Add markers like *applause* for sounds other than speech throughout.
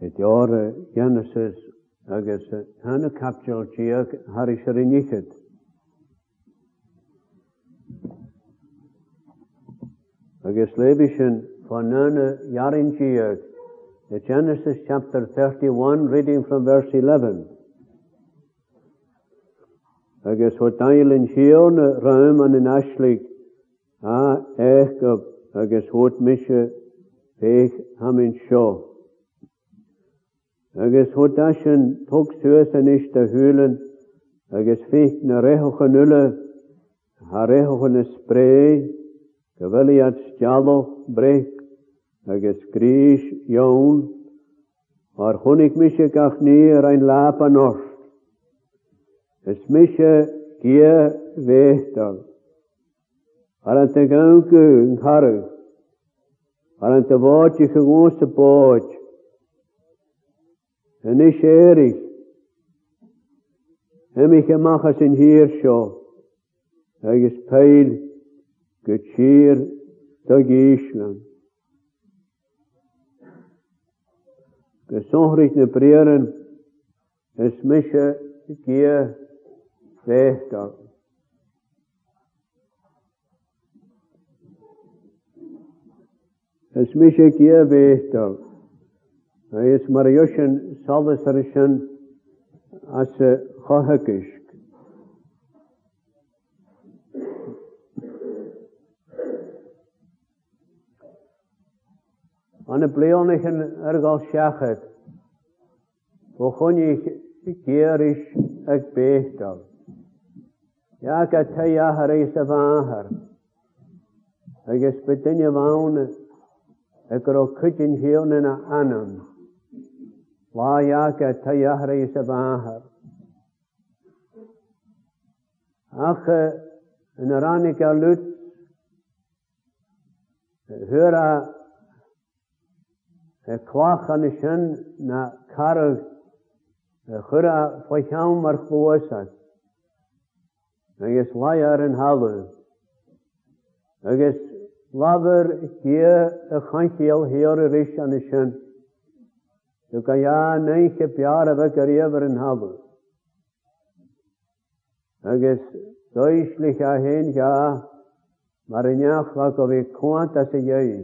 Het jare Genesis captured hana capsule chiag har isharinichit. Agus lebishin fanana yarin chiag. The Genesis chapter 31, reading from verse 11. I guess what Agus hotailin chiona raum an in ashlig a ah, I guess what mishe pech hamin shoh. agus thuda sin tug suas an is de thuúlan agus féit na réthochan nula há réthochan na spré go bhfuiliad stealoch brech agus grís jón ar chunig mise gach ní ar ein lap an ors. Is mise gie vétal. Ar an te ganku yn caru. Ar an te bóti chygwns te bóti. Und ich ehre ich. Hem ich im Achas in hier scho. Er ist peil, gechir, da gieschlen. Gesonger ich ne prieren, Ys mar ysyn salus ar ysyn as y chohygysg. An y bleonich yn yrgol siachad, o chwn i geirish ag bechtol. Iag a te ahar eis a fahar, ag ysbydyn i fawn ag ro cydyn hiwn yn a anam. لا ياك تيهري سباهر أخ نرانك لوت هرا كواخن شن نا كارغ خرا فشام مرخوسك agus laiar an hallú. agus labar hi a chanchéal héar a ris an sin. जो कया नहीं के प्यार अब करिए वरन हब अगे सोइशlich ahen ja marinyach va kovi kwanta se yei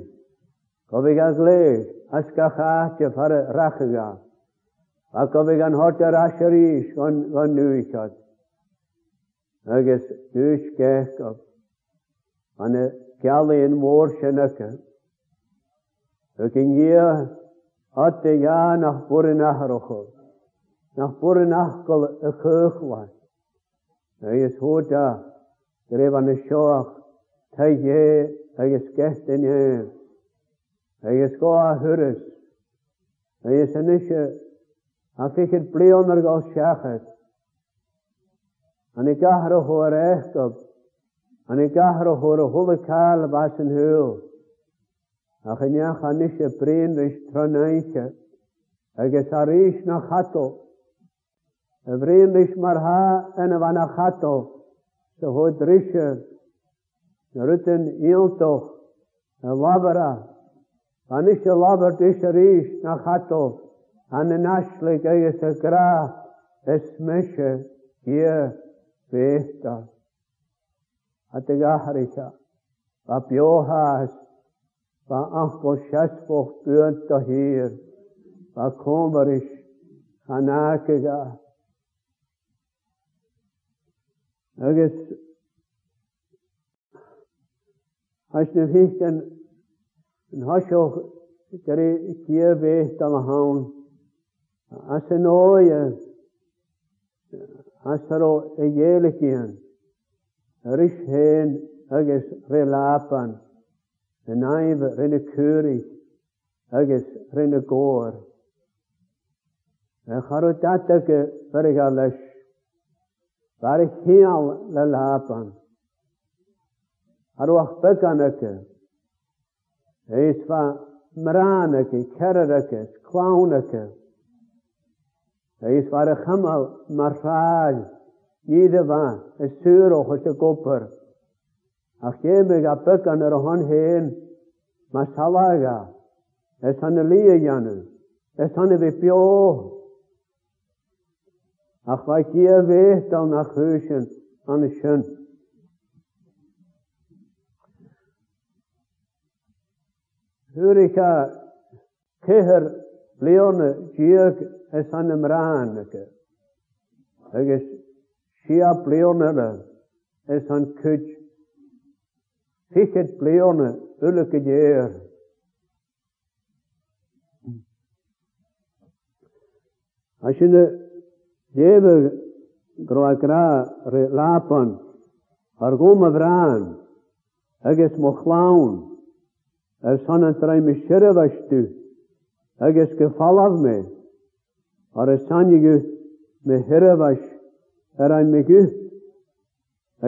kovi gagle aska kha che far rakhga va kovi gan hot rashri shon gan nuichat ages dush ke kop ane kyale in mor shenaka Ökin giya At y ia nach bwr yn ahrochol. Nach kol yn achgol y cychwan. Agus hwta, gref an y sioch, ta ie, agus gest yn ie. Agus go a hyrys. Agus yn eisiau, a ffeithir blion ar gael siachas. Yn y gahro hwyr eich gob, yn y gahro hwyr y hwyl y cael bas yn hwyl a chynneach anis y brin rys tronaise, agos ar is na chato, y brin rys mar ha yn y fan a chato, sy hod rysio, na rydyn iltoch, y labara, anis y labar dys ar is na chato, an y naslig agos y gra, ysmysio, hier, bethda, at y gahrysa, a biohas, Vad askor kärspåk bönta her. Vad kommer ish hanakega. Agus has na fichten an hasioch gyrru kiabeth al hawn. As yn oia as ar o e ieligian. Rish hen agus relapan. En naive, rene kurek, agis, rene goor. En harutatakke, verrigalash. Ware heal, lalapan. Haruach bekanakke. Eis va, meranakke, kererakke, klaunakke. Eis va, rechamel, marshal, iede va, Achemega pekan er han heen. Masalaga. Es han lia janu. Es han vi pio. Ach vai kia weet al nach huschen. Han schön. Hurika keher leone gieg es han em raanke. Agus siap leone es han kutsch Sikkert ble han ulike gjær. Jeg skjønner djeve gråkra lapan har gomme vran eges mo chlawn er son an trai me shirvashtu eges gefalav me ar er sanige me hirvash er ein me gü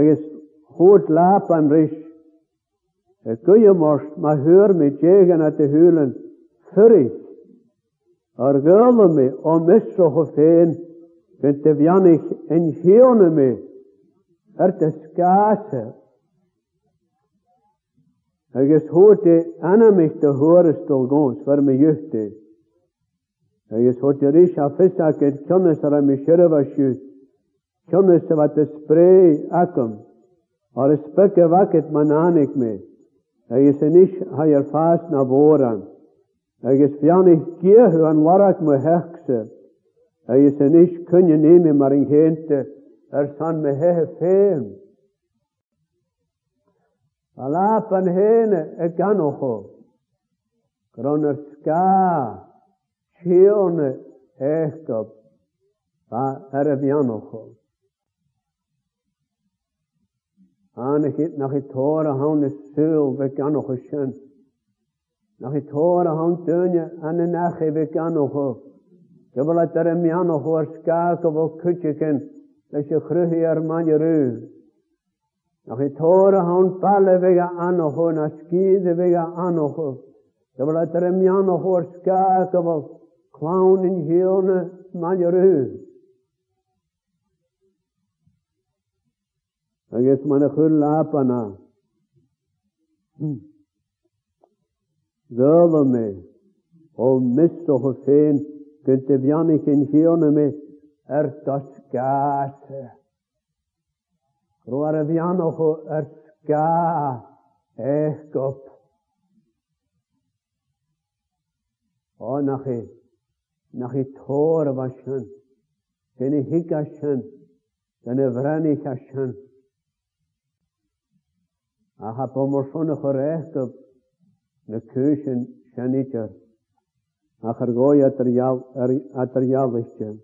eges hot lapan rish Het eh, kun je most, maar huur met tegen het te huilen. Furry. Er gulden me om is Kunt de wianig en geone me. Er te skaase. Ik is hote anamig te horen stolgons voor me juchte. Ik is hote risha fissak en kennis er me shirvashu. Kennis wat de spray akum. Er is spekke wakket mananik me. agus inis ha ar fás na bóran, agus fianna giehu an warak mo heachse, agus inis cynne nimi mar yn gente ar er san me hehe ffeim. A lap an hene e ganocho, gron ar sga, sione eich ar er y fianocho. Anach het nach het tore han de sul we kan nog geschen. Nach het tore han tunje an de nach we kan nog. Je wil het er mij nog hoor skaak of wel kutjeken. Dat je gruhe er man je Nach het tore han palle we an nog na skide we an nog. Je wil het er mij nog hoor skaak of wel clown in hielne man je Ac es mae'n ychwyr lap yna. Ddol me, o mist er o hwfein, gyntaf iawn i chi'n hiwn yma, er dosgas. Rw ar y fian o'ch eh, er sga eich gop. O, na chi, na chi tor y fasian, gen i hig asian, gen i fren i asian, a aha pomorfon a chorechtov na kushin shanicha a chargoy atarjalishtya.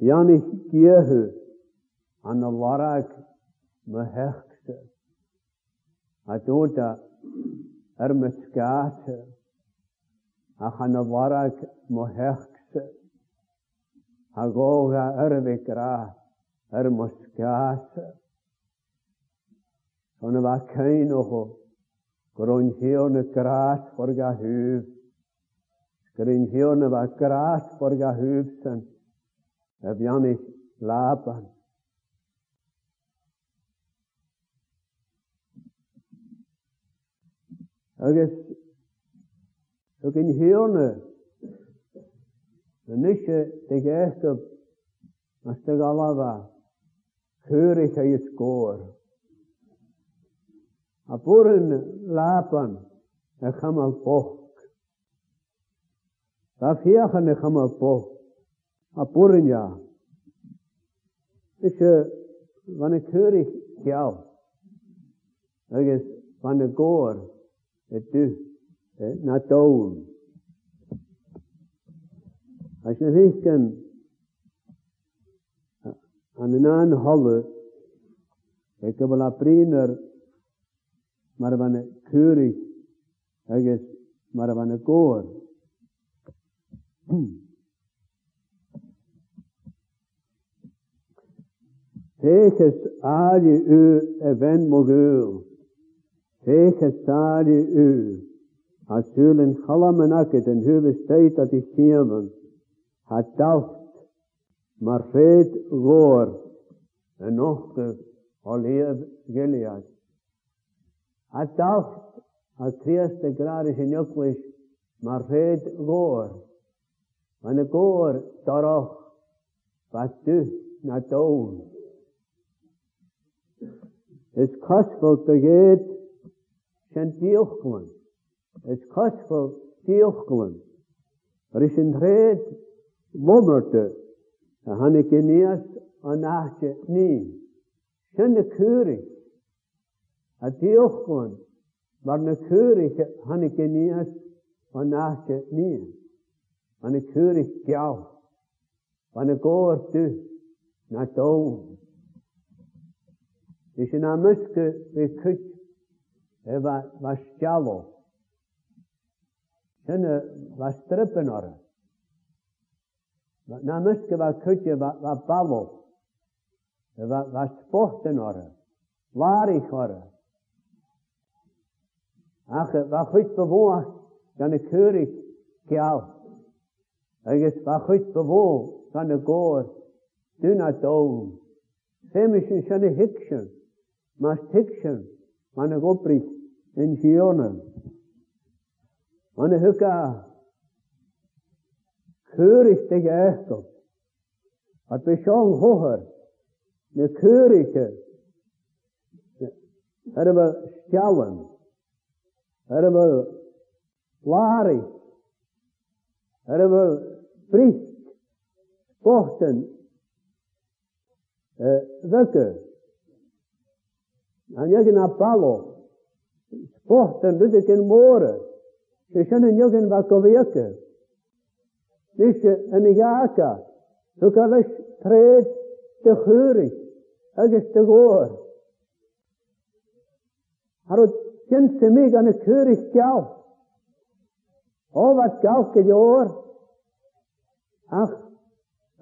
Jani kiehu an a varak me hechtse. A tota er me skate. Ach an a varak me agoga ar bhicrá ar moscása. Son bha cain ocho, gron hio na grás for ga húb, gron hio na bha grás for ga húb san, a bhianich lában. Agus, ag yn hio de dy geistab was dy Galava, Heurig hij het koor. A boeren lapen. En gammel bocht. Dat hiegen en gammel poch. A boeren ja. Dus eh, wanneer ik heurig jou. Dat is van koor. Na als je denkt aan een aanhalle, ik heb wel een priner, maar van een keurig, ik is maar van een koor. al je u even mogul. al je u. Als jullie galmen akket en huwe tijd dat ik geven hetzelfde, maar feit woord, en ochtend alleen geleerd. Hetzelfde, als eerste graad is in Jukwisch, maar feit woord. En ik hoor daarop, wat du na doon. Is te geet, zijn Is Er is lomerte a han ik an achtje nie. Sjönne kurig. A dioch kon. Maar na kurig han ik an achtje nie. An a kurig gjau. An a goor du. Na doon. Dus in a muske we kut. Eva was sjalo. Sjönne was strippen orre. Namiskava kutya va balo. Va sporten orre. Larig orre. Ach, va goed bewoog, dan ik keurig kiaal. Agus va goed bewoog, dan ik goor. Doe na doom. Femishin shana hikshin. Mas hikshin. Man ik oprit in Gionen. Man ik hukka körigste geächtet. At is zo'n hoher, ne körige, er hebben stjauen, er hebben lari, er hebben frisk, sporten, uh, eh, wekken. En jegen Apollo, sporten, dus ik in moren. Ze kunnen jegen wat Nisje yn y jaka. Tu gael eich tred dy chwyri agos dy gôr. Ar o gynt y mig yn y cwyri gael. O fat gael gyda o'r. Ach,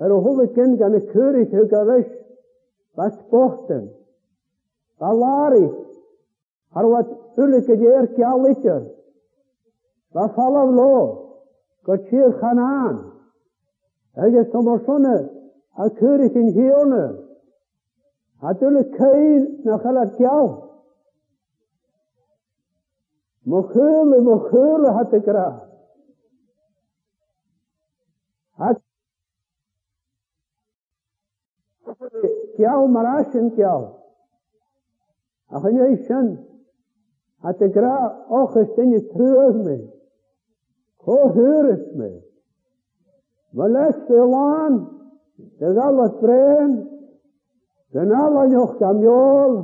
ar o hwyl y gynt gan y cwyri tu gael eich fat bochten. Valari. Ar o wat ulig gyda er gael eitir. Va falav lo. Gott khanan kann an. Er geht Atul Sonne, er kürt ich in hier ohne. Hat er le kei nach aller Kjau. Mochöle, Mochöle hat maraschen Ach, Og høres med. Vi leste Johan, den alle frem, den alle njokka mjål,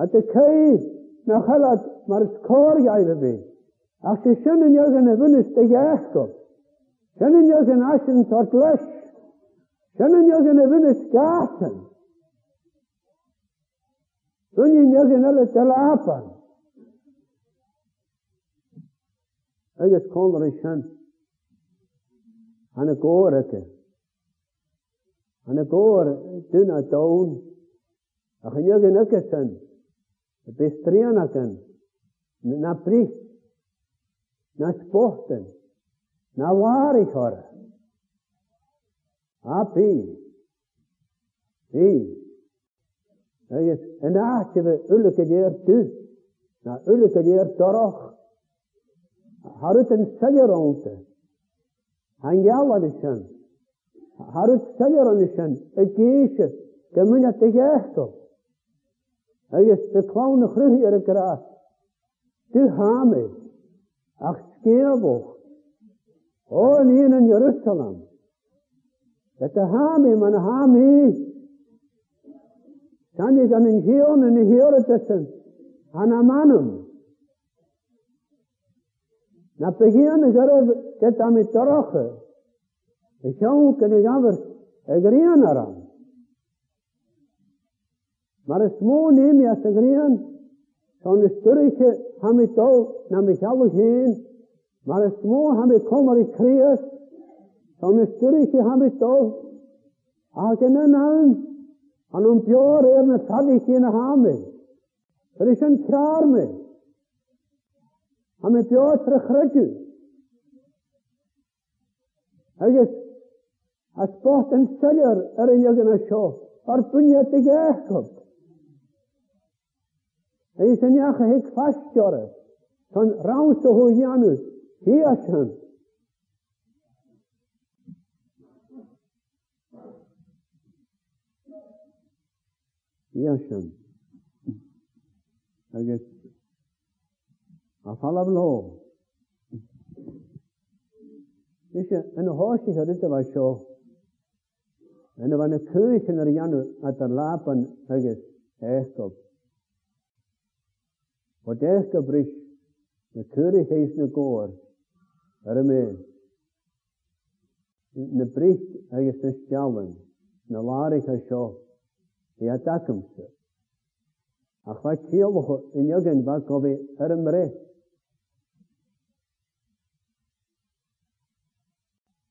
at det køy, når kallat mars korgjene vi, at det skjønnen jøgene vunnes det jæskop, skjønnen jøgene asen tort løs, skjønnen jøgene vunnes gaten, skjønnen jøgene alle til apan, Ha eus koller eus gore a ti, an e gore e d'un a daun ach a n'eoge n'eoge seann a bestrian a na breizh, na spozten, na war e a-biñ, biñ. Ha eus, an aat e vez ulget eo'r du na ulget eo'r doroc'h, Harutın seller oldu. Hangi alan için? Harut seller on için. Eki işi. Kemine teki ehto. Eki stiklavunu e e hırh yeri kira. E Tü hami. Akskiye bu. O ninin Yerusalem. Eti hami man hami. Sen de canın hiyonu ni hiyonu desin. Anamanım. Anamanım. Na pe c'hien eo c'het ar mit droc'h eo. E c'hoant ket eo gavir e grean a-rañ. Ma re smou n'eo mi a-se grean so'n e stouriket ha-me doù n'am e c'halloc'h eo. Ma re smou ha-me kom a-se kreaz so'n e stouriket ha-me doù hag e er en eo n'all ha n'o'n er bior eo ar me a mae Piotr ychrydu. Agus, as bot yn syliwr yr unig yn y sio, o'r bwyniad i gechgob. Ei syniach a hyd ffasiwr, son raws o hwynianw, hi asian. Hi asian. Agus, Han faller blå. Ikke, en har ikke hørt det var så. En var en køsen er gjerne etter lapen høyes æskop. Og det skal bryt, når køri heisne går, er det med. Når bryt høyes den stjaven, når larik er så, i at dakkemse. Ach, hva tjelvå, en jøgen, hva kom vi, er det med rett.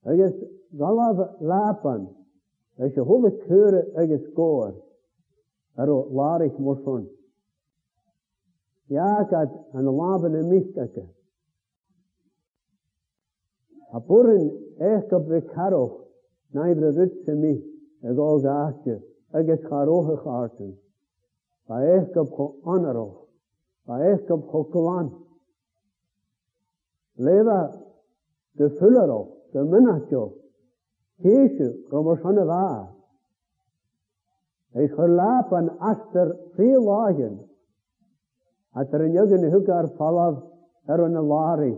agus galh Lapan, ag se thugus chure agus cóir ar ó láirich mórson. Jaachad an lában na mistacha. A burin écha bh caroch naibre rut mi ag ágáiste agus charócha chátan. Ba écha chu anaroch, Ba écha chu goáin. Léha de fullaroch gymunasio, teisio, romosan y dda. Eich hyrlap yn astyr fri logen, a dryniodd yn hwg ar er falaf ar yn y lari,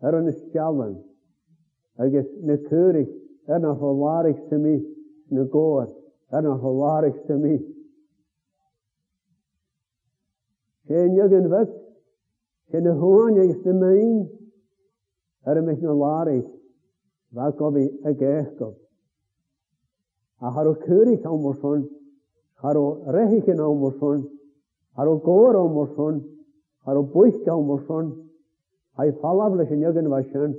ar er yn y sialan, agos na cwrig, ar er na holarig symi, na gor, ar na holarig symi. Seiniodd yn fyg, sy'n y hwn agos na main, ar y mewn lari, gofi y vakovi gof. A haro kyrik amorson, haro rehi rehiken amorson, haro gor awn amorson, haro bwyll buisk amorson, hai falavlish in yagan vashan.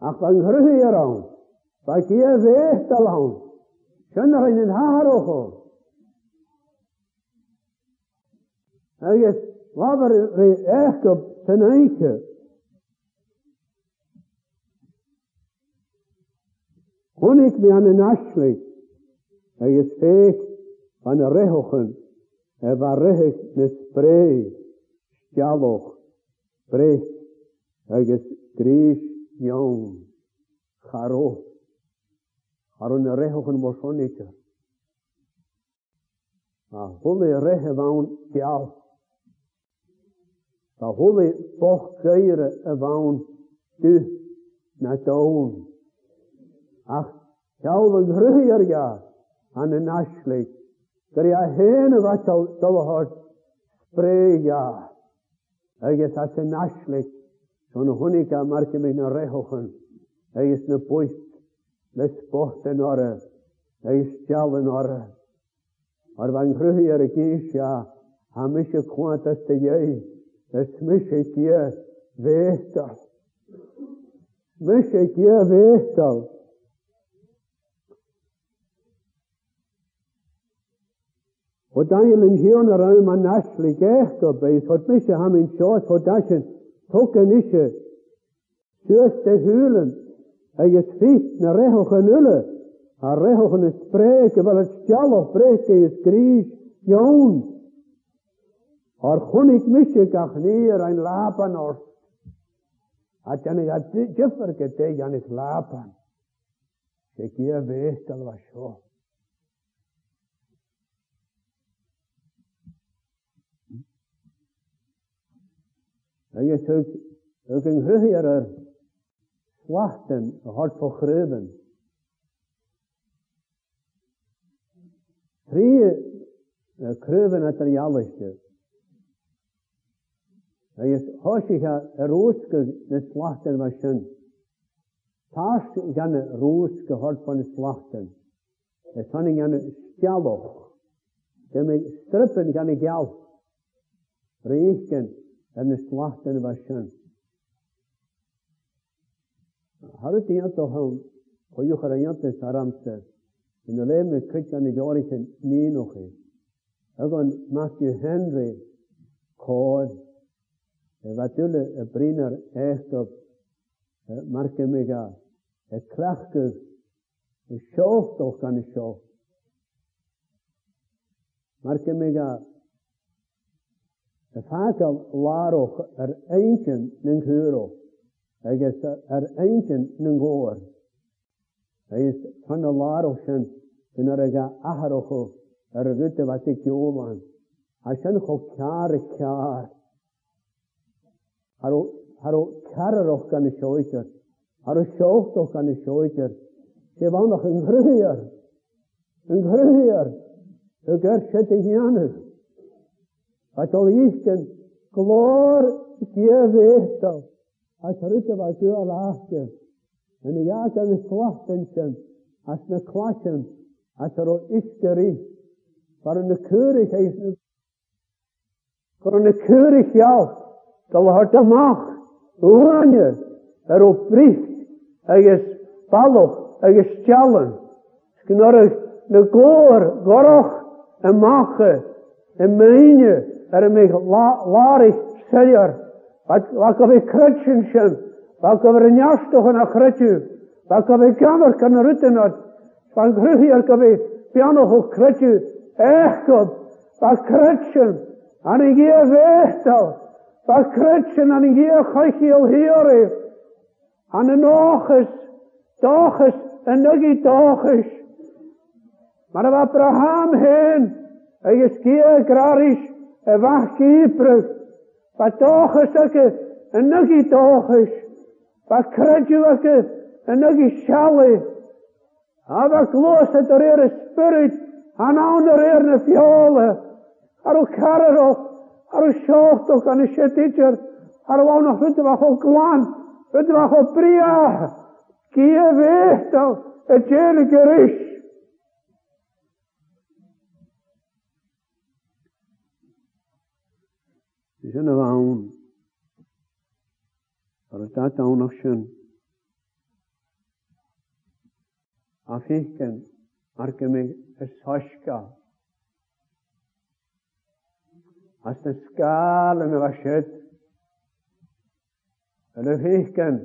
Ach ang hruhi yaraun, vakia vehtalaun, o in haharocho. Agus, lavar re ehkab tanainkab, Honig me aan een asling. En je spreekt van de rehogen. En waar rehig ne spree. Sjaloch. spreekt, En je krieg jong. Garo. Garo ne rehogen was honig. Maar volle rehe woon tjaal. Maar holle toch keren woon tu. Naar de Ach, jau was rüger ja, an den Aschleg, der ja hene was so er hat, spree ja, er, er ist as den Aschleg, so ne Honika marke mich ne Rehochen, er ist ne Pust, ne Spocht in Orre, er ist jau in Orre, aber wenn rüger gehst ja, das te es ich Hodajlen hirna rauma našli gehto bejt, hod mische ham in short hodaschen, toke nische, sjöste hulen, eget fikt na rehochen ulle, a rehochen spreken, wel het of spreken is gries, joon. Har hunnik mische kach neer ein lapan ors. At janik at jiffer gete janik lapan. Sekir al wat schoot. Jeg er tøk, tøk en høyere svarten og hardt på krøven. Tre uh, krøven etter er jævlig Jeg er hos ikke er eh, ruske den svarten var skjønt. Tars gjerne ruske hardt på den svarten. Det er sånn gjerne skjallok. Det er med المصلاح باشان هارت يان توهم خيو خريان تسارام سر إن الله مكتش أن جاري نين أخي أغن ماثيو هنري كور واتيول برينر echt op marke mega het krachtig het schoof toch kan het schoof marke mega Vaker war ook er einchen ning höro. Hij is er eentje ning goor. Hij is van de waarhochen. En er is aharocho. Er witte wat ik jovan. Hashem ho kjare kjar. Haro, haro kjare roch kan ik oiter. Haro schoot ook kan ik oiter. Ze wou nog een groeier. Een groeier. Ik er zit in Janus u isken klor kieveto. Aš rūtė važiuoju alahtė. Ani jakan klahtensen. Aš ne klahten. Aš ro iskeri. Par ne kurig eis ne. Kor ne kurig jou. Tal hart de mach. Uranje. Er op brief. Eis palo. Eis tjallen. Sknorrig ne goor. Gorog. En mache. En meine ermig larig seljar. Waka vi een waka vi njastochen a krutju, waka vi kamer kan rutenat, van grugier kan ik piano ho krutju, echkop, wa krutjen, an ik hier wechtel, wa krutjen an ik hier chachil hieri, an en oches, doches, en nugi doches. Maar wat Abraham heen, hij is keer grarisch, y fach gybryd, fa dochus ag yn ygi dochus, fa credw ag yn ygi sialu, a fa glos ad yr er y spirit, a nawn yr er na fiola, ar o carro, ar o siochtog, an y siediger, ar o awn o rydw fach o glan, rydw fach o bria, gyfeithio, y gel gyrys, is yn y fawn. Ar y dad awn o sian. A ffeicen ar gymig y sosga. A dy sgal yn y fasiad. Yn y ffeicen,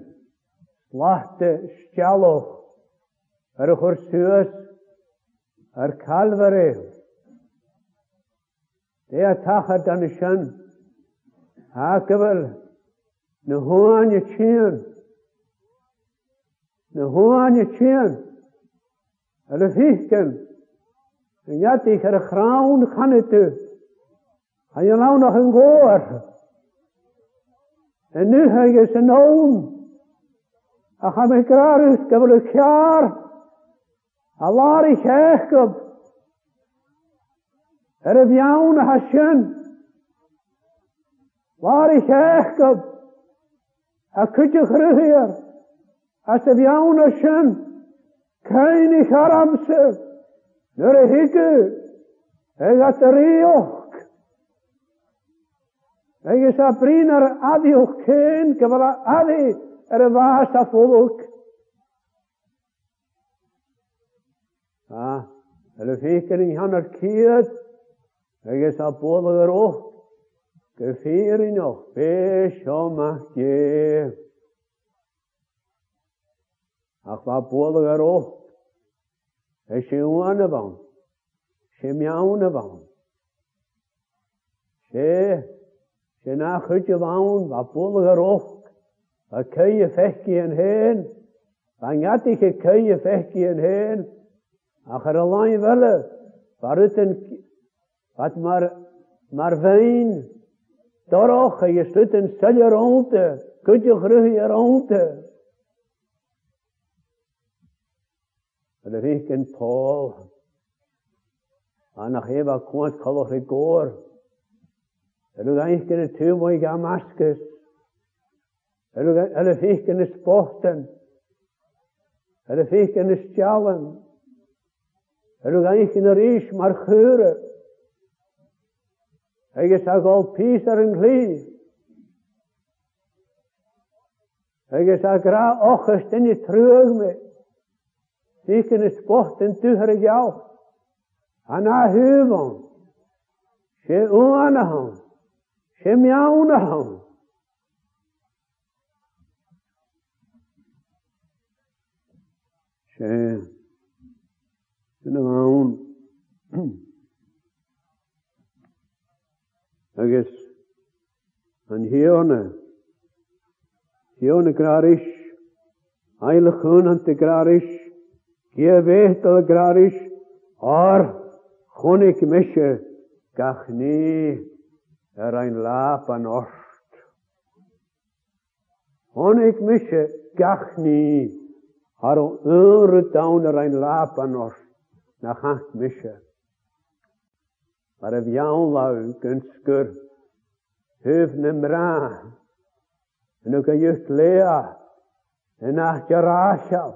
slahte stialwch ar y chwrsiwys, ar calfari. Dea tachar dan y sian, a gyfer na hwan y chian. Na hwan y chian. Ar y ffisgen. Yn iadig ar y chrawn chanetw. A yn lawn o'ch yn gwr. Yn nŵh ys yn own. A cham eich grarys gyfer y ciar. A lar i chechgob. Ar y fiawn a hasyn. Waar is echtgab. A sef iawn o sian, cain i Keinig amser, nyr a higw, eich at a riok. Eich is a brinar adiok kein. Kabala adi. ar a vaas a fuluk. Ah. Eller yn i hanner cyd, eich is a bolig er ook gefeirin och besomach je. Ach va bolo garo. E se uana van. Se miauna van. Se se na chutje van va bolo garo. Va keje fekki en hen. chi cei y fechgi yn hen. Ach er y, welle. Waar het een wat maar maar fein, Doroch, je stut in selle ronde. kunt je groeien rondte. En dan ik in Paul. En nach even kwant kallig regoor. En dan ik in het tuin in sporten. En dan ik in de stjalen. En dan maar geuren. Um Þegar ég sagði all peace er en hlýð. Þegar ég sagði grá okkast en ég trög mig. Sikken er spott en duhur ekki á. Han har huvon. Se uana hon. Se mjauna hon. Se. Se na hon. *clears throat* agus an hiona, hiona graris, ailachun an te graris, gie vecht al graris, ar chonig misje gach ni yr ein lap an orst. Chonig misje gach ni ar o unre daun er ein lap an orst, na chach misje. Maar vi skur, lauk ønsker høvnem ra, ook een just lea, en ahtja rashav,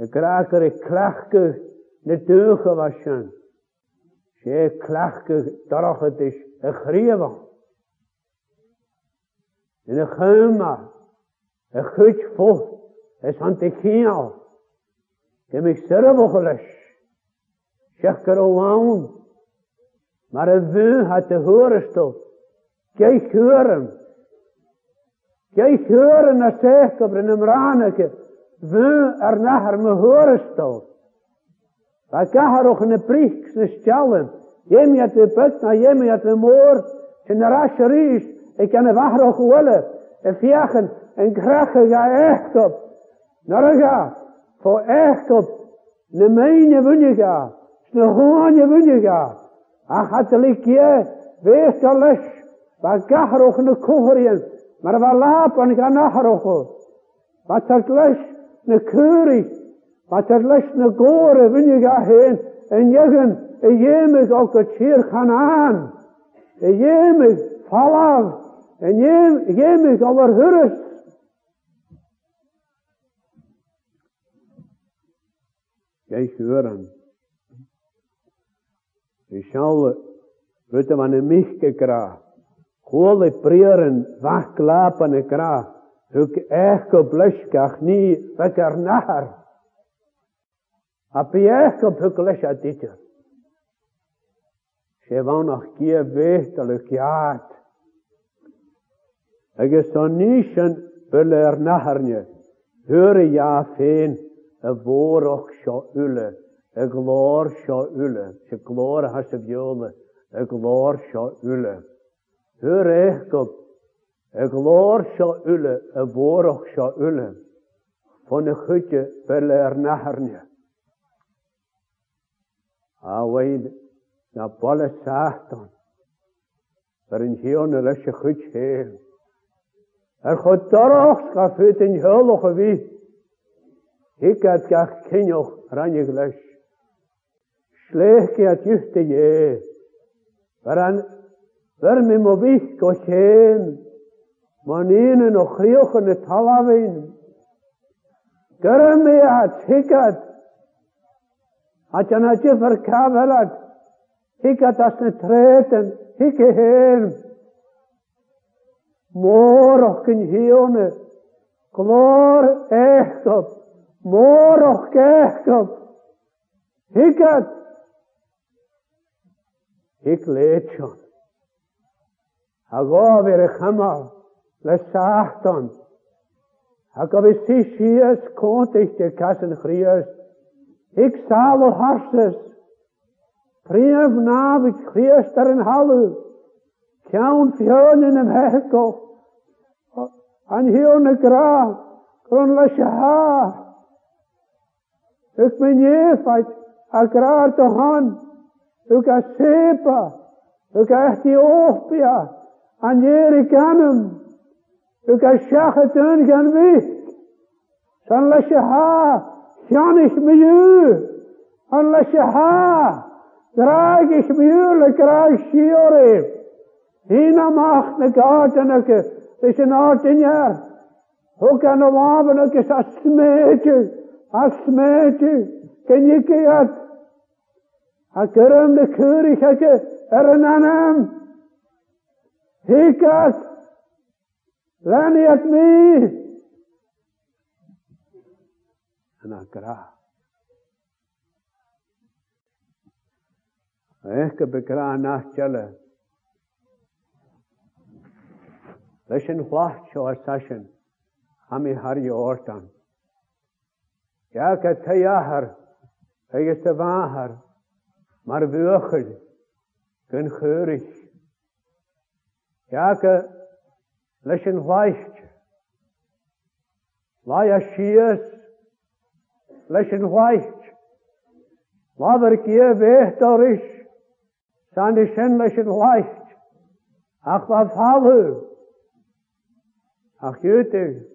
en kraker i klakku, ne tuge vasjen, sé klakku is a chriva, en a een a chuj fot, es kem ik sirvochelish, waun, maar er wil het de horen stond. Kijk horen. Kijk horen naar zegt op een raneke. Wil er naar me horen stond. kan kagen ook een prieks ne stellen. Jem jat de put na jem jat de moor. En de rasje ries. Ik kan een wachter ook willen. En vjagen. En krachen ga echt op. Naar ga. Voor echt op. Ne mijne wunjega. Sne hoanje wunjega. Ach, hat er liegt hier, wer ist der Lösch? Was gar er hoch in der Kuchen ist, man war lab und ich war nach hoch. Was hat er Lösch in אין Kuri, was hat er Lösch Vi sjálle, rutte man en mykke gra, kåle prieren, vakk lapane gra, huk ekko bleskach ni vekar nahar. Api ekko puk lesa ditur. Se vann ach gie vetal uk jaat. Ege so nishan bulle er hure ja feen, a vorok scho ulle. y glor sio yle, sy glor a y fiole, y glor sio yle. Hwyr eich gob, y glor sio yle, y fôroch sio yle, fwn y chwydau fel yr naharnia. A weid, na bole sahton, satan, yr yn hion y leis y chwyd hen. Yr chod doroch sgaffyd yn hiolwch y fi, higad ga'ch cynioch rannig leis. je, Slēgsiet justie, varan vermi mo visko šēn, manīne no hriokane talavīn. Kermiat, hikat, atjanatje Kavelat, hikat ne treten, hikke och Morgen hione, klor ehkop, morgen ehkop, hikat, iglesion. Ag of i'r chymal le sachton. Ag of i si siys cwnt eich dy cas yn chrias. Ik sal o harsas. Priaf na i chrias dar yn halw. Ciawn fion yn ymhegol. Anhion y gra, Gron le siahar. Ik mijn jefaid. Ag raar dy hon. Ők a sépa, ők a Etiópia, aan Jerikanem, ők a sachetön gaan weg. San la shaha, shan ich miyu, an la ha. draag ich miyu, le kraag shiore. Hina macht ne gatenake, is een aartin jaar. Ook aan de wabenake is a smetje, a smetje. Ken je keert? Ακέρον δε κούριχα και ερνάναμ. Hikkat! Lan yatmi! Anakra. Ehkä bekra nach chale. Lashin huah chor sashin. Hami har ye ortan. Ya ke ka tayahar. Ayyastavahar. maar würgen, können geurig. Jake, leschen weicht. Laia schiers, leschen weicht. Laver kie wehterisch, zijn die schen leschen weicht. Ach, wat halu. Ach, jute,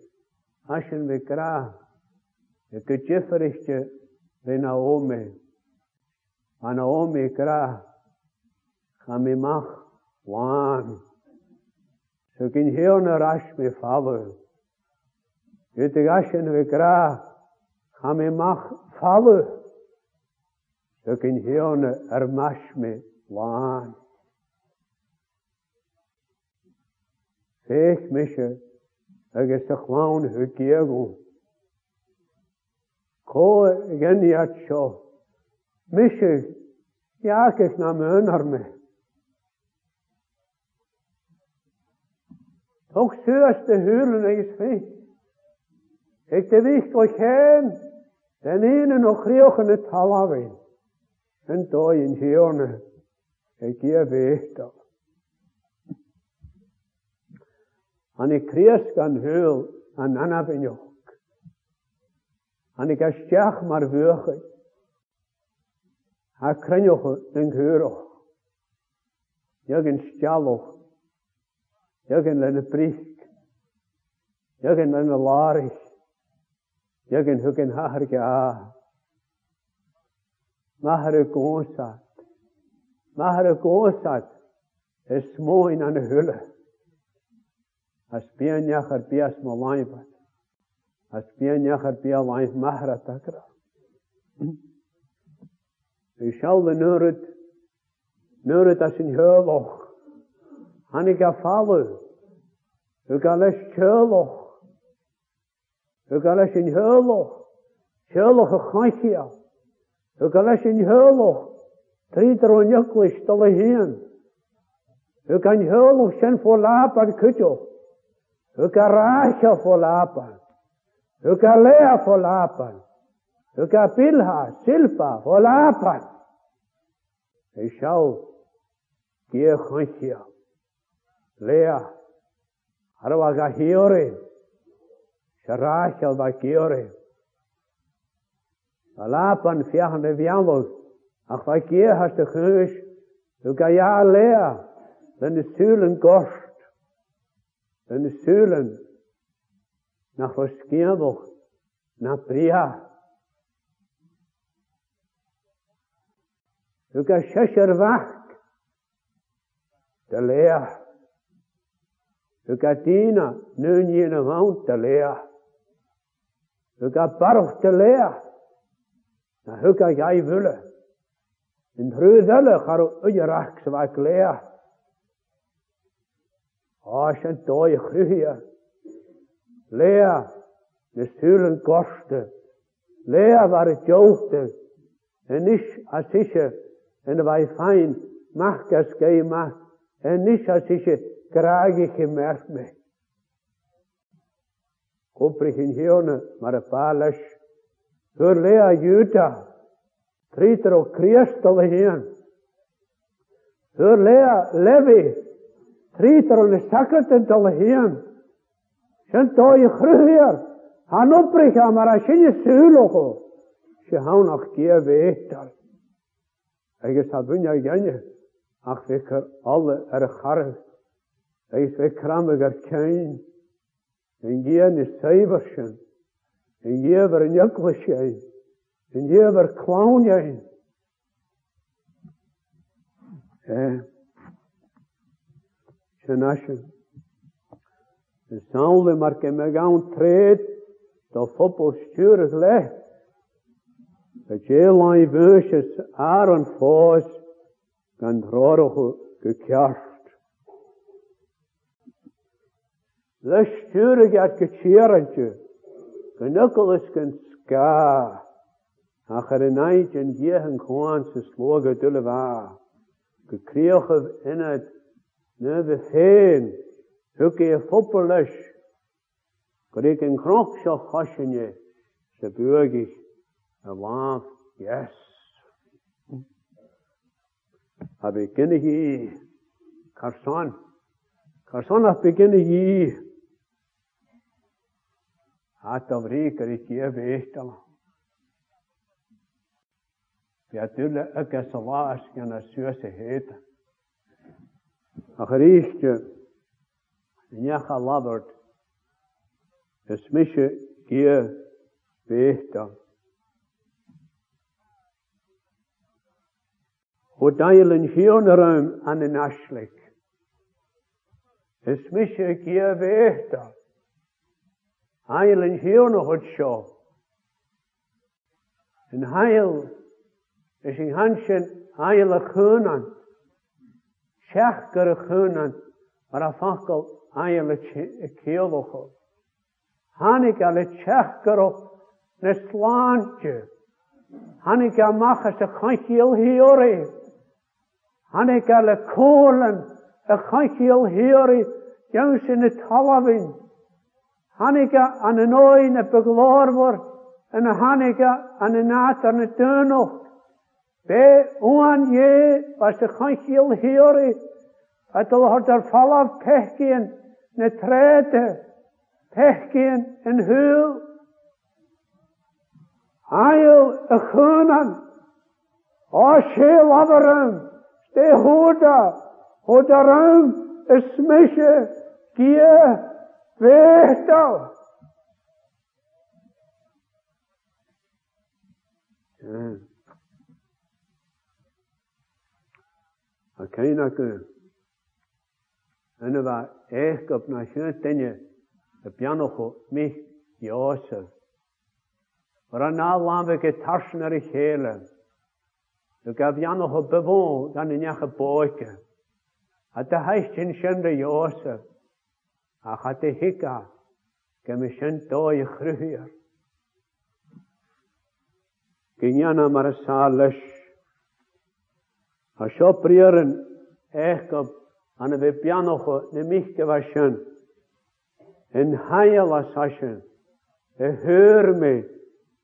aschen we kra. Je kunt je הנאום יקרא חמימך וואן. שכן היון הרש מפאבל. יתגשן וקרא חמימך פאבל. שכן היון הרמש מוואן. Fech mishe, agus a chlawn hu giegu. Ko gen at siol. Mysju, ég aðgeitna með önarmi. Tók sjöstu hulun eða svið. Eitt er vitt og kenn, den einin og hrjókunni tala við. En dóin hjónu, ekki að vitt á. Hann er kreskan hul, hann annafinn jólk. Hann er gæst sjakmar vöchið. a crynioch yn cwyrwch. Iag yn stialwch. Iag yn lyn y brisg. Iag yn lyn y larich. Iag yn hwg yn hachar gya. Mahar y gonsat. Mahar y gonsat. Ys moyn an y hwle. As bianach ar bias malayn bat. As bianach ar bialayn mahar a takra. Mm-hmm. *clears throat* U naar de naar het als een oorlog. En ik ga vallen. Ik ga les oorlog. U ga les een oorlog. Oorlog gaat je. U ga les een oorlog. Treed er onjukkelijk stille heen. Ik kan oorlog zijn voor lapen kutje. U kan raasje voor lapen. U kan leer voor lapen. וגם בלהה, סילפה ולאפן. ושאו, גיאה חנשיה, לאה, הרווגה היורים, שרשל בגיורים. ולאפן פיח נביאמוס, אך וגיאה השתחרש, וגיאה עליה, ונסולן גושט, ונסולן, nach was Gierbuch, nach Priha. Du kan ah, sicher wacht. De leer. Du kan Tina nun jene woont de leer. Du kan barf de leer. Na hoe kan jij willen. En hrudelle je ujerach zwak leer. Als een dooie gruhe. Leer. De sturen kosten. Leer waar het joogte. En is als isje. En dat war fein, macht das gemacht. En niet als ich krage gemerkt mich. Koprig in hierne, maar een palas. Hör lea juta. Triter och kristal hien. Hör lea levi. Triter de nesakaten tal hien. Sen tog je hier. Han oprig, maar als je je zuilogo. Ze hou nog keer weet dat. Егесабыня ach weker alle er harre, ik we kramiger kein, en gien is seiverschen, en jever een juklisjein, en jever klaunjein. Eh, shenashen, de marke me gaan treed, de foppel legt, dat jelui wusjes Aaron fos gan drodochu gekjørst. Le styrig at getjerentje, genukkelis gan ska, ach er neit en jehen kwans is loge dulle wa, gekriegev in het neve feen, hukke je fopperlis, Grik en krokshach hasjenje, se burgisch, En waar? Yes. Ha begynner i Karsan. Karsan ha begynner i at av riker i kjeve ehtala. Ja tylle ökä salaskana syöse heitä. Ахришче няха лаварт. Эсмише кие вехта. og yr hjørnerum an en aslik. Es misje gjeve etter. Heilen hjørne hot sjå. En heil, es in chynan. heile gyr y chynan, ar a fakkel heile kjølokko. Hanik alle kjerkere ne slantje. Hanik a machas hi kanskjel hjørig. Han ei gael y cwlen, y chaichiol hiori, iawn sy'n y talafin. Han ei gael an y noen y byglorfor, yn y han ei gael an y nat an y dynoch. Be o'n ie, was y chaichiol hiori, a dyl hod ar falaf pechgyn, na trede, pechgyn yn hwyl. Ail y chwnan, o sy'n lafarym, તે હોટા હોટારામ smash કિયે વેહતા a kainaka anava ehk op nashin tenye de pianoho mich josef rana lambe ke tarshnari Nu gafiano ho bevon gan y boike. A dy da ti'n in shende Josef. A chate hika. Gem shen doi chryhyr. Gyniana mar a salish. A sio briar yn eich echob an y fe bianoch o ne mich gefasyn. Yn hael as asyn. E hyr mi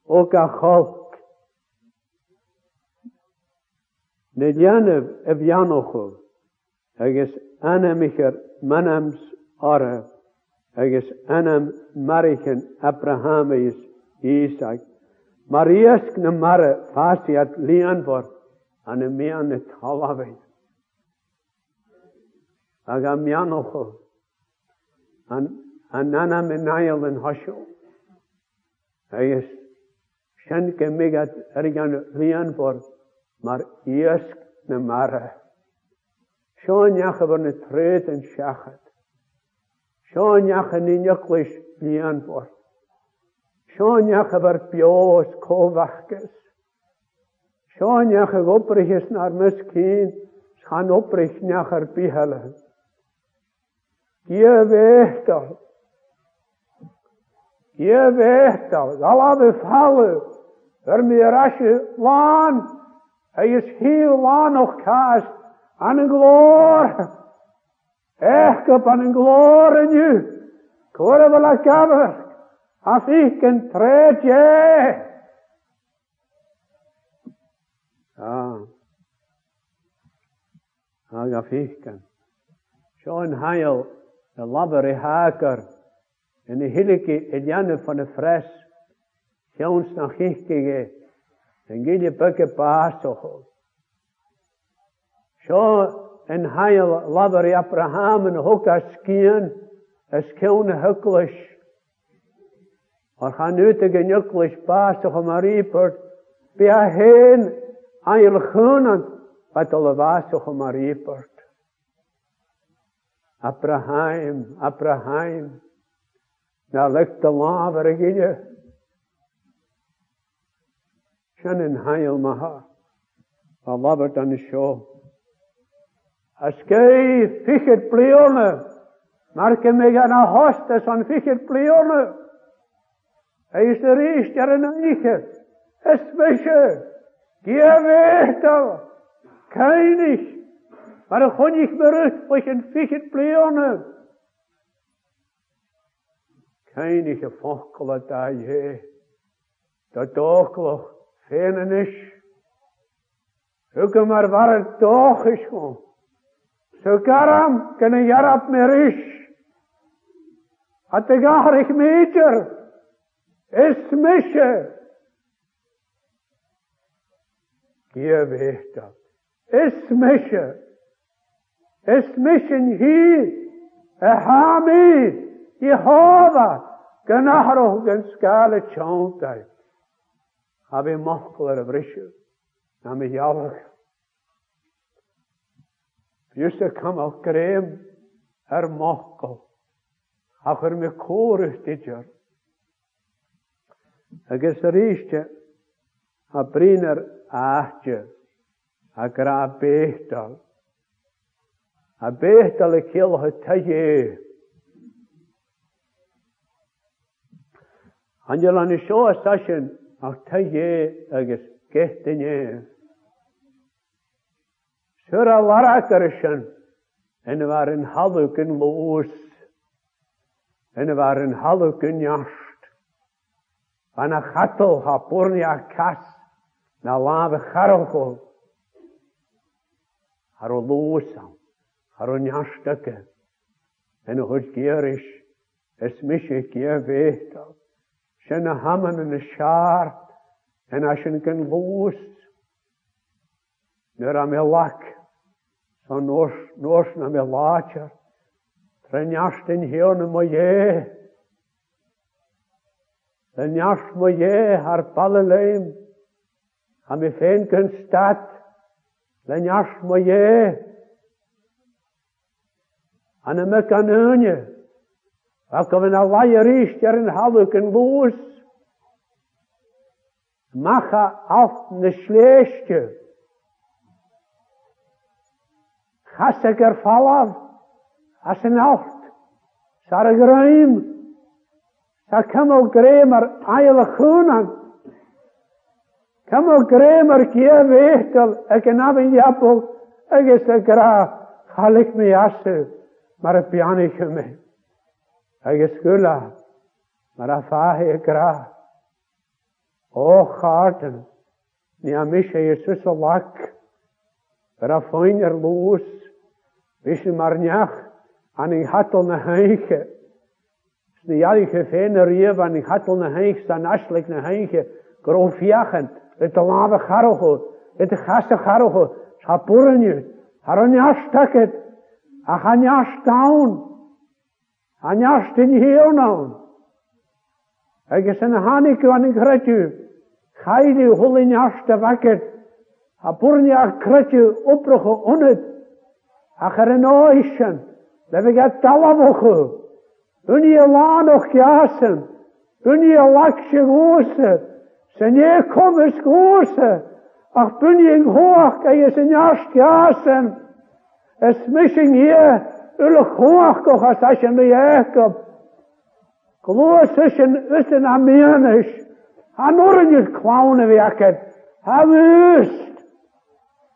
o gachob. Nejanev evjanochov, agus anemicher manams ara, agus anam marichan Abrahamis Isaac. Mariask na mara fasiat lianvor an y mian y Ag an, an anam yn ail yn hosio. Agus erigan Mae'r iesg na mara. E. Sio'n iach efo'n y tred yn siachat. Sio'n iach yn unig leis blian fort. Sean iach efo'r bios cofachgys. Sio'n iach efo brychus na'r mysgyn, schan obrich niach ar bihel bihelen. Gie vechtol. Gie vechtol. Dala befallu. Er mi rasje lan. Hij is heel nog elkaar. Aan een gloor. Echt op aan een gloor in u. Kurve la kamer. Als ik een treetje. Ja. Haga fichten. in heil. De labbere haker. En de hilleke Eliane van de fres. Sjons naar ik Tengi de bukke paarsochel. Zo en hij Abraham en ook als kien, als kien hukkelisch. Ar gaan uit de genukkelisch paarsochel maar riepert, bij heen Abraham, Abraham, nou ligt de laver in Shannon Hail Maha. Falabert an Sho. Askei fichert plione. Marke meg an a hostes an fichert plione. Hij is de reester en eiche. Es wische. Gier wehter. Keinig. Maar ik kon niet meer uit, was een fichert plione. Keinig a fokkele da je. Da doklach. fehne nisch. Hüge mer warre er doch isch um. So karam, kene jarab mer isch. Hatte gar er er ich meter. Es mische. Gier wehta. Es mische. Es mischen hi. A hamid. Jehova. Genahroh gen skale chontai. Gen skale chontai. a bhí mochil ar a bhríisiú na mi healach. Bhíús a cumal gréim ar mochil a chur mi cóirich didiar. Agus a ríiste a brín ar áte a gra bétal. A bétal a céalcha taé. Angel an i seo a sasin ach ta dhé agus ceistainé. Suair a laracar sin ina bhar an halú an lós, ina bhar an an ha búrne a na lave charachol, ar o lósam, ar o neastacha, ina chud es mishe géir sin na haman yn y siar yn a sin gan lwys nyr am elac so nos, nos na me lacher Treniast yn hion y mae e. Treniast mae e ar balaleim. A mi ffen gyn stad. Treniast mae e. An yma gan אוקוון אווי איר אישט איר אין חלוק אין בוס, מךא אוףט נשלשטו. חסק איר פאולב, אס אין אוףט, שרק רעים, שכמו גרעים אור אילך אונן, כמו גרעים אור ג'י אווי איטל, איקן אווי יאפו, איקן איקרע חליק מי יאסו, מר פייאניקו מי. אַ גסקולא מיר אַפאַה יקרא אויך האַרטן ני אַ מיש יסוס לאק רפוין ער לוס ביש מרניח אַן איך האט אַ נהייך די יאַרי קעפן ריע ווען איך האט אַ נהייך סאַ נאַשליק נהייך גרוף יאַכן דער טלאב חרוך דער גאַסט חרוך שאַפּורניר הרניאַשטאַקט אַ חניאַשטאַון A yn hi o'n awn. Ac Agus yn hannu gwan yn credu, Chaid yw hwly jast y facer. A bwrni ar credu wbrwch o unyd. Ac ar yn oesion. gael dalaf o'ch o. Yn i lan o'ch gyasyn, Yn i laksio gwsa. Sy'n e cofys gwsa. Ach byn i'n hoch gael sy'n jast giasyn. Ysmysyn ie. Ylhorkah sashen Jakob. Glosischen ist Armenisch. Han ordet kvarneverket. Han öst.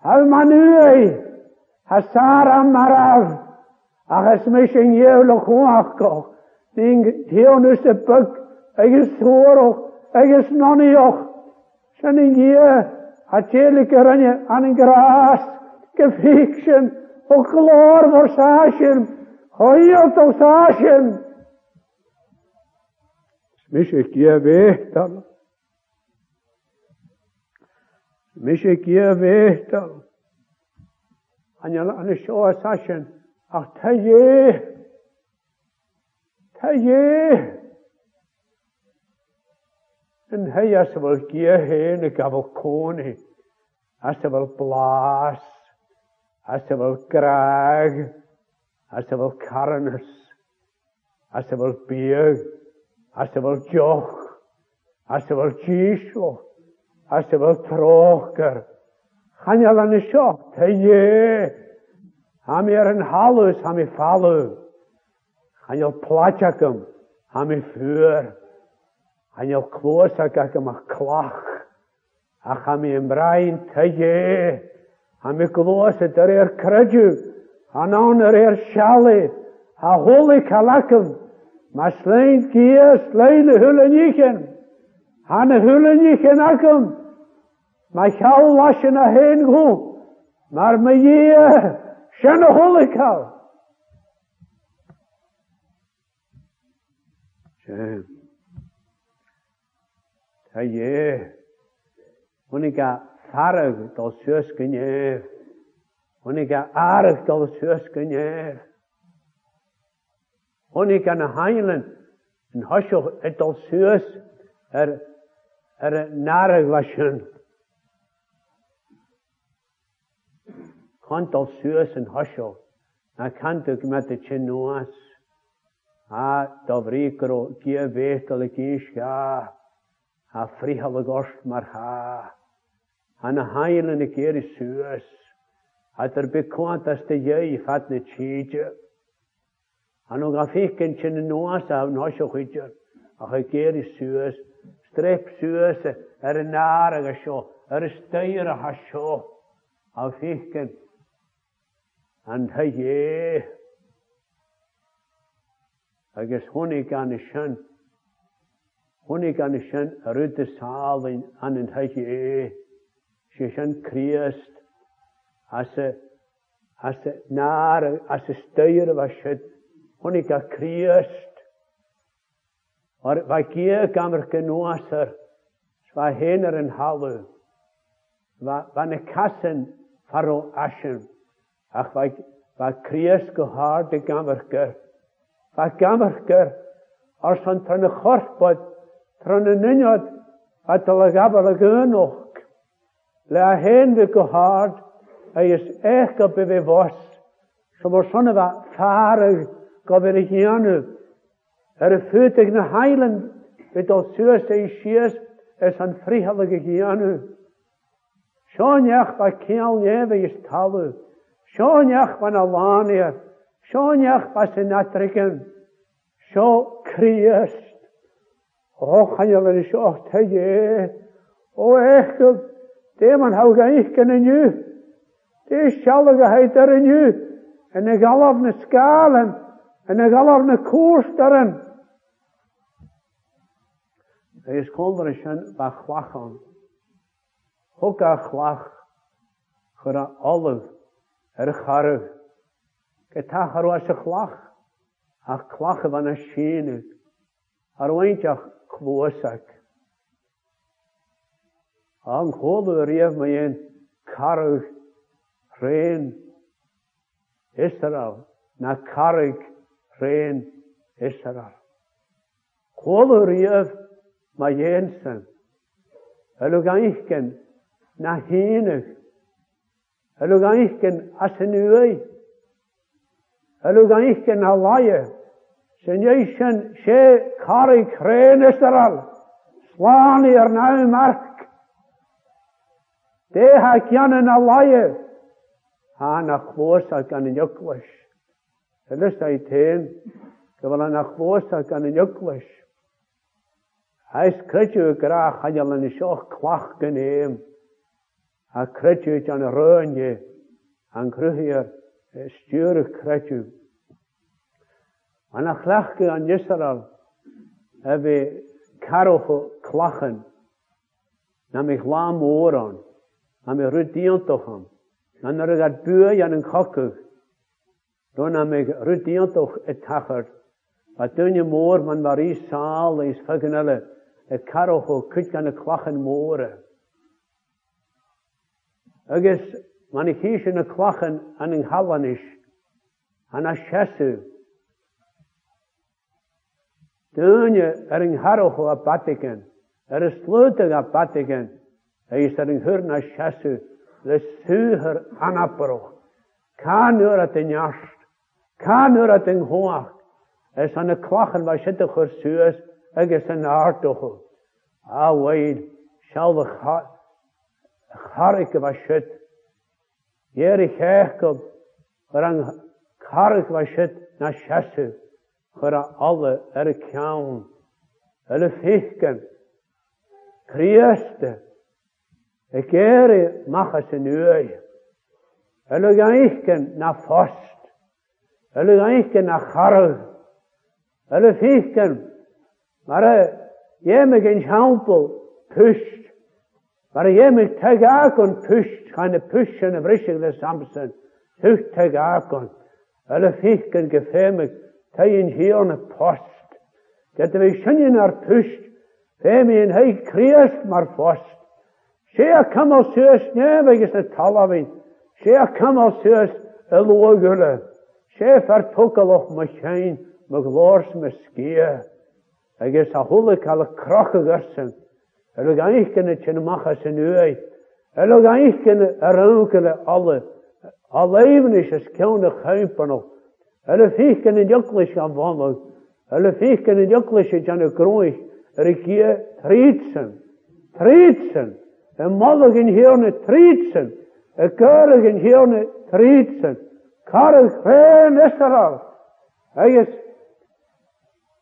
Han manui. Hasara marav. Ach es mich in ylhorkah. Ding hier nüsse er böck. Eges thoroch. Eges nonioch. Sen in hier. Hatjelikeren an gras. Gefiction. O gloor voor Sashem. Hoiot o Sashem. Smishe kia vehtal. Smishe kia vehtal. Anja ane shoa Sashem. Ach taye. Taye. En hij is wel kia heen. Ik heb wel koning. Hij is wel blaas. a sef graag, a sef carnus, a sef byg, a sef joch, a sef gisio, a sef trochgar. Chanial an isio, te ie, a mi ar yn halws, am i falw. Chanial plachacam, am i ffyr. Chanial clwsag ac am a clach, a am i te ie. E ha mi gwlwys y dyr i'r crydw. Ha nawn yr i'r sialu. Ha hwl i calacym. Mae slein gyr slein y hwl yn ychyn. Ha na hwl yn ychyn agym. Mae hen Aardig dat zusken heeft. En ik heb dat zusken heeft. En ik kan handelen. En als je het al zus er, er narig waschen. Kan al zus en hasje. Na kan ik met de chinoas. Ah, dat kie ook, kie weestelijk is, ja. Ha, vrihelig maar ha. Hann hæl yn y ger i sys. Hat er bekant as te jei fat ne chije. Hann og afik ken chen noas av nosho khije. Ach ger i sys. Strep sys er nare gasho. Er steyr hasho. Afik ken. An heye. Agus honig an shan. Honig an shan rute salin an heye sy'n Christ as y as y nar as y styr y fasyd hwn i gael criast o'r fai gie gam yr gynwas yr fai hen yr yn halw fa ne casyn faro asyn ach fai fa criast gyhard y gam yr gyr fai gam yr gyr os o'n tron y bod tron y nynod a dylag afal y gynwch le a hen vi go hard agus echa be vi fos. so mor son efa far go ver ich janu er y fütig na hailen vi dod sur se sias ys e an frihalige Sion Seanach ba ceal nef eis ba na lania. E, sion Seanach ba sy'n adrigan. Sio Criest. O, chanel yn sio te ie. O, echgyb. man hau ga ich kenne nu. Die schaligheid er nu. En ik al op skalen. En ik al op een koesteren. Er is konderischen bachwachan. Ook a chwach. Voor a olive. Er charv. Getach ar was a chwach. A chwach van a sheenig. Ar weintjach kwosak. Ang hod y rief mae e'n carwg rhen Israel na carwg rhen Israel. Hod y rief mae e'n sen. Ylwg aichgen na hynach. Ylwg aichgen asenwau. Ylwg aichgen na laia. Sy'n eisiau se carwg rhen Israel. Slani ar naw marc Te ha kian yn alaye. Ha na chfos a gan yn ygwys. Hylys da i tein. Gyfala na chfos a gan yn ygwys. Hais credu gra chadial yn sioch clach gan eim. A credu gan y rhan ye. A'n cryhyr stiwr y credu. Mae'n a chlach gan an Israel. Efe carwch o clachan. Na mi chlam o ond. En we rudien toch hem. Dan er gaat buur jan een kokke. Dan hebben we rudien toch een taker. Maar toen je moor, man, Marie's saal is fögenele. alle karoho, kut gan een klachen moore. Ik is, man, ik is in een aan een halanisch. Aan een chessu. Doen je er een karoho a batiken. Er is louten a batiken. Eis ar yng nghyrn a siasw, le sŵhyr anabroch. Can yw'r at yng iasht, can yw'r at yng hwach, es an y clach yn fasid o'ch o'r sŵas, an yn ardwch. A weid, sial fy charig y fasid. Ier i chech gob, o'r an charig fasid na siasw, o'r alle er y cawn, el y ffeithgen, Christe, Geri mache sin øje. Jeg lukker ikke na fast. Jeg lukker ikke na harv. Jeg lukker ikke. mig en gen sjampel, pysht. Bare mig teg akon pysht, kan pyshen av rysjegde samsen. Tugt teg akon. Jeg lukker ikke gefemig, teg en hjørne post. Gette vi skjønnen er pysht, femi en hei krest mar fast. Skjer hva man søs nevegis et talavin. kam á man søs elogule. Skjer fer tukaloch ma kjein ma glors ma skie. a hulle kalle krokke gersen. Eller ga ikkene kjenne macha sin uei. Eller alle. Alevnis is kjone kjempano. Eller fikken en jøklish av vannog. Eller fikken en jøklish av vannog. En morgen herne tritsen. En keurigen herne tritsen. Karel geen Israël. Hij is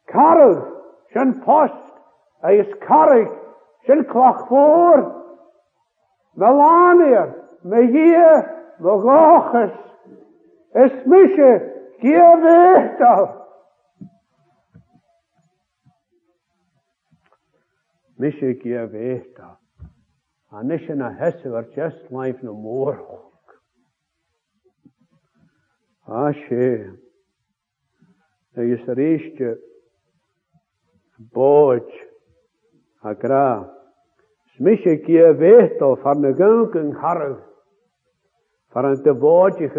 karel. Zijn post. Hij is karrig. Zijn klacht voor. Melania. Megier. Mogoches. Es mische. Gier wehtal. Mische gier wehtal. a mission of his just life no more. A ah, shame. Now you sareist you bood a gra. Smisje kie vetel van de gunken harv. Van een te boodje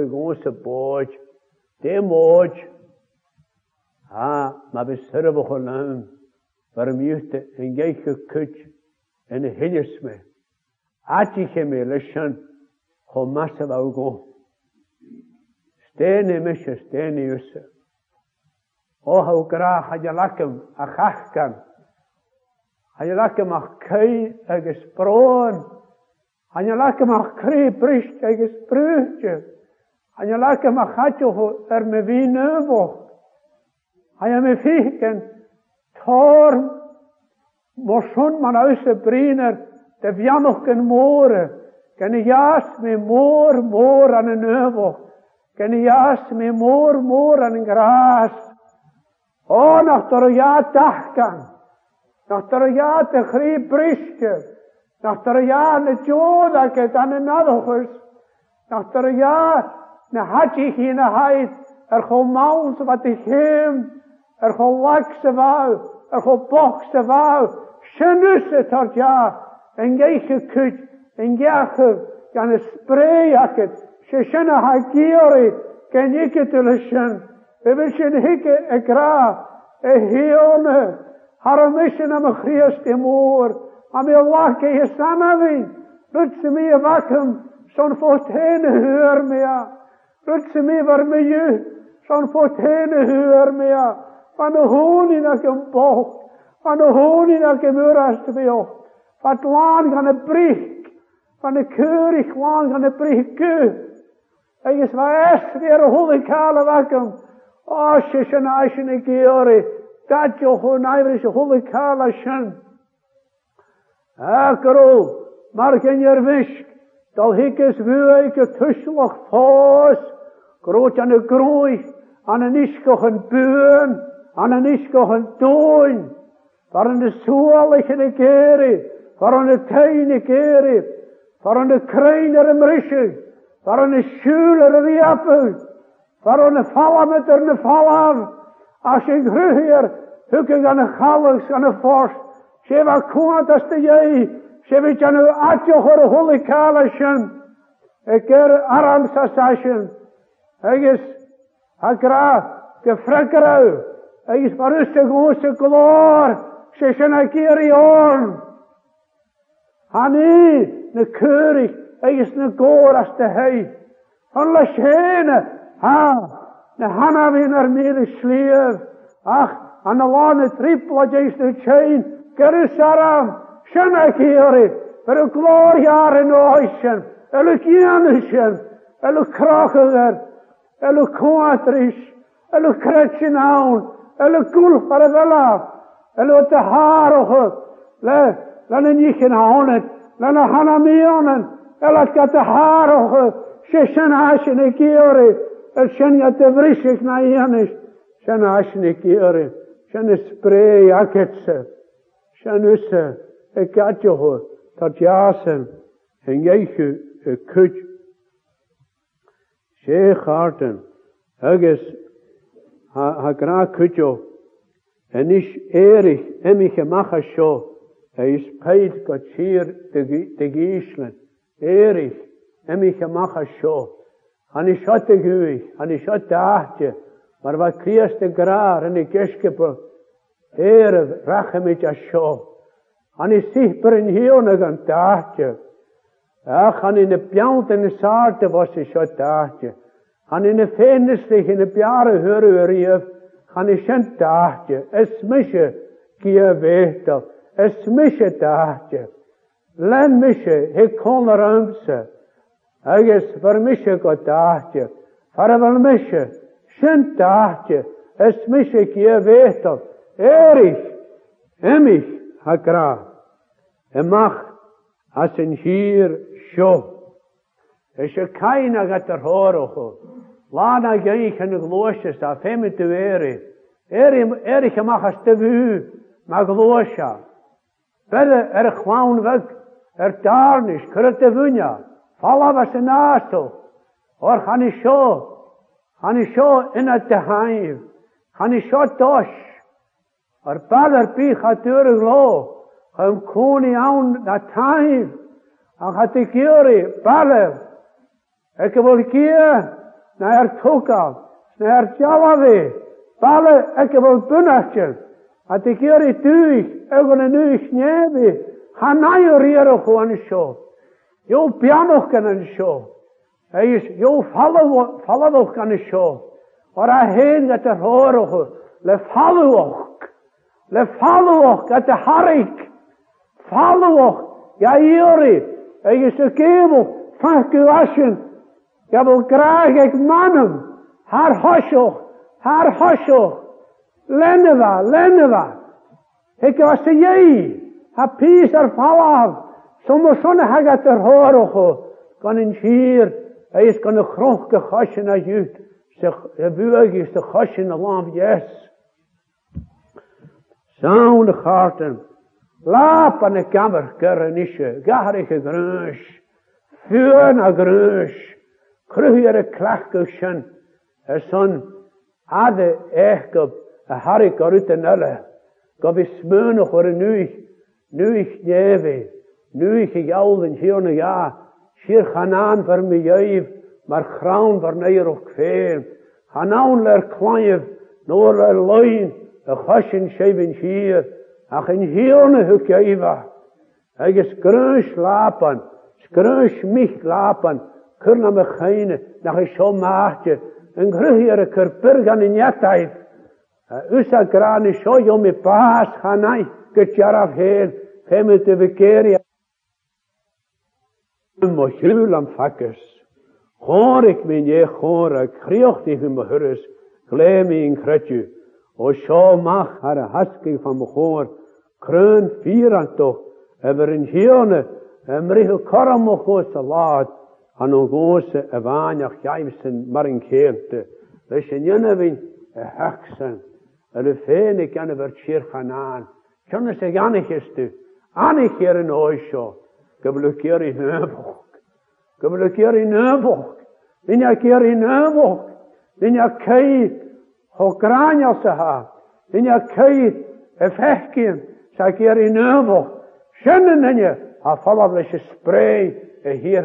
Ha, ma we surven gewoon aan. Waarom juist een geikje en een atiche me lechan ho masse va ugo stene me che stene us o ha ukra ha jalakem a khakkan ha jalakem a kei a gespron ha jalakem a kri prisht a gesprüche ha jalakem a khatjo ho er me wie nevo ha me fiken tor Mo schon man aus Brenner, dy fianwch yn môr, gan y ias me môr, môr an y nefo, gan y ias me môr, môr an y gras. O, nach dor o ia dachgan, nach dor o ia dy chri brisge, nach dor o ia yn y diodd ac yd an y naddochus, nach dor o ia na hadi chi na haid, yr chw mawn sy'n fath i chym, yr chw lag sy'n faw, yr chw boch sy'n faw, synnys y tordiad, En geisje kut, en geachter, kan het spreejaket, ze schenne hagiori, kan ik het lussen. We willen hikke en gra, en hione, haar missen nou aan mijn geest in moor, aan mijn lach en je samenwin, rutsen me je wakken, zo'n voortene heur meer. Rutsen me waar me je, zo'n voortene heur meer. Van de honing dat je bocht, van de honing dat je meurast weer wat lang aan de brief, van de keurig lang aan de brief keur. Ik is maar echt weer holle kale wakken. Als oh, je zijn eigen een keer, dat je gewoon ijverig nou holle kale zijn. Akro, maar geen je wisk, dat ik eens weer ik het tusselig voos, groot aan de groei, aan een iskochen buur, aan een iskochen toon, waren de zoelige keren, Foran y tein i geri. Foran y crein ar ymrysi. Foran y siŵl ar y ddiapw. Foran y falamet ar y falaf. As i gryhyr, hwgyn gan y chalwys, gan y ffors. Sef a cwant as dy iei. Sef i gan y atioch ar y cael asyn. Ac er arams as asyn. Agus, ha gra, gyffregrau. Agus mae'r ysig gwrs y glor. Sef sy'n agir i orn. Han na nekørig, as gåraste hei. Han la skjene, ha, hana han ar mir mere slev. Ach, han lane tripla geisne tjein, gerusaram, y kjeri, for å glor jare nå høysen, eller kjennesjen, eller krakeger, eller kåtrish, eller kretsinaun, eller gulfare vela, eller til haroge, le, Dan een ik in honen. Dan een hanamionen. En dat gaat de haar ook. Ze zijn haas in de kiore. Er zijn ja te vrissig naar jenis. Ze zijn haas in de kiore. jaketse. Ze zijn usse. Ik En jij je een eh, kut. harten. Hugges. Ha graag kutjo. En is erig. En mich je Eis peid go tír de gíslen, éris, emich amach a sio. Han i sio de gwyg, han i sio de ahtia, mar fa crias de grar yn y gesgepo, erydd rachamid a sio. Han i sihper yn hiwn ag an de ahtia. Ach, han i'n y biawnt yn y sarta fos i sio de ahtia. Han i'n y ffenyslich yn y biara hyrw yr iaf, han i sio de ahtia, ysmysio gyda fetol. Es mische tahtje. Len misje, he kon er Agus var mische go tahtje. Far var mische, shen tahtje. Es misje kie vetel. Erich, emich hakra. Emach mach, as in hier scho. Es je keiner gat horocho. Lana geich en glosjes, af hem eri. Eri, erich, gemach as te ma Bydde er y chwawn fyg, er darnish, cyrraedd y fwynia, falaf as y nasto, o'r chan i sio, chan i sio yn y dyhaif, chan i sio dos, o'r bad ar bych a dyr y glo, chym cwn i awn na taif, a chat i gyrru, badaf, e gyfod gyr, na er togaf, na er jalafi, balef e gyfol bynachtyr, At ik jori tuig, egon en uig nebi, hanajor jeroch wan sho. Jo pianoch kan en sho. Hij is, jo falladoch kan en sho. Or a heen dat er horoch, le falluoch. Le falluoch, dat er harik. Falluoch, ja jori. Hij is de kevel, fach gewaschen. Ja, wo graag ik mannen. Haar hoshoch, haar hoshoch. Leneva, Leneva. Heke wasiyei. Ha pisar falav. Somo sonne hagat er horocho. Kan in hier. Hij is kan de gronke gasje naar je. Ze buig is de gasje de lamp. Yes. Zo'n de harten. Laap aan de kamer kerren isje. Garige gruns. Vuur naar gruns. Kruiere klachkussen. Er son. Ade echt a harik ar ut an alle, gab is smönach ar nuich, nuich neve, nuich ig alden hirne ja, shir chanan var mi jöiv, mar chraun var neir of kvein, hanan ler kwaev, nor ler loin, a chashin shevin shir, ach in hirne huk jöiva, agus grön lapen grön mich lapen kurna me chayne, nach is scho maatje, en gruhiere kur burgan in jattaid, Usa eh, krani shoyo jome pas hanai ke charaf her hemme te bekeria. Mo shrulam fakkes. Hoor ik me je hoor ik kriocht even me hurres. Glemi in kretju. O sho mach haar hasking van me hoor. Kreun vieran toch. Eber in hione. Em laat, koram mo goos salat. An o goose evanach jaimsen marin keerte. Leschen jennevin. heksen. Eller féin ik zeggen ver tíchanán. Könne sé annigistu, annig hier in in goblukir i in Ik i nöfog. hier in i nöfog. Vinja kei ho se ha. kei e ik hier in i nöfog. denn enje ha fallableche spray. e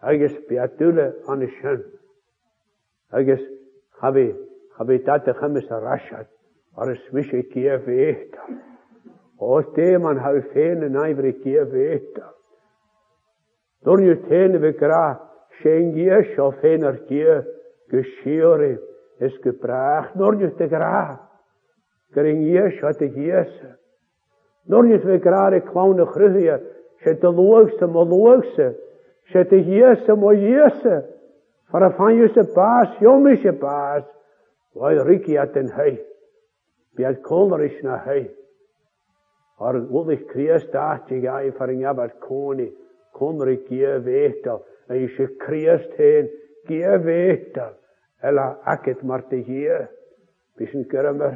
Hij is Agus aan an i Hij is habi خبيتات خمس رشد ارس مش كيف اهتا اوتي من هالفين نايفري كيف اهتا een تين بكرا شنجيه شوفينر كيه geschieren is gebracht door je te graag. Kring je wat ik jesse. Door je te graag ik kleine gruwje. Ze te loogste maar loogste. Ze te jesse maar jesse. Voor van je Roedd rigiad yn hei. Biad cwlrysh na hei. Ar wddych Cries dat i gau ffariabad cwni. Cwmri gyf eidol. A eisiau Cries hen gyf eidol. Ela aged mar dy hir. Bys yn gyrra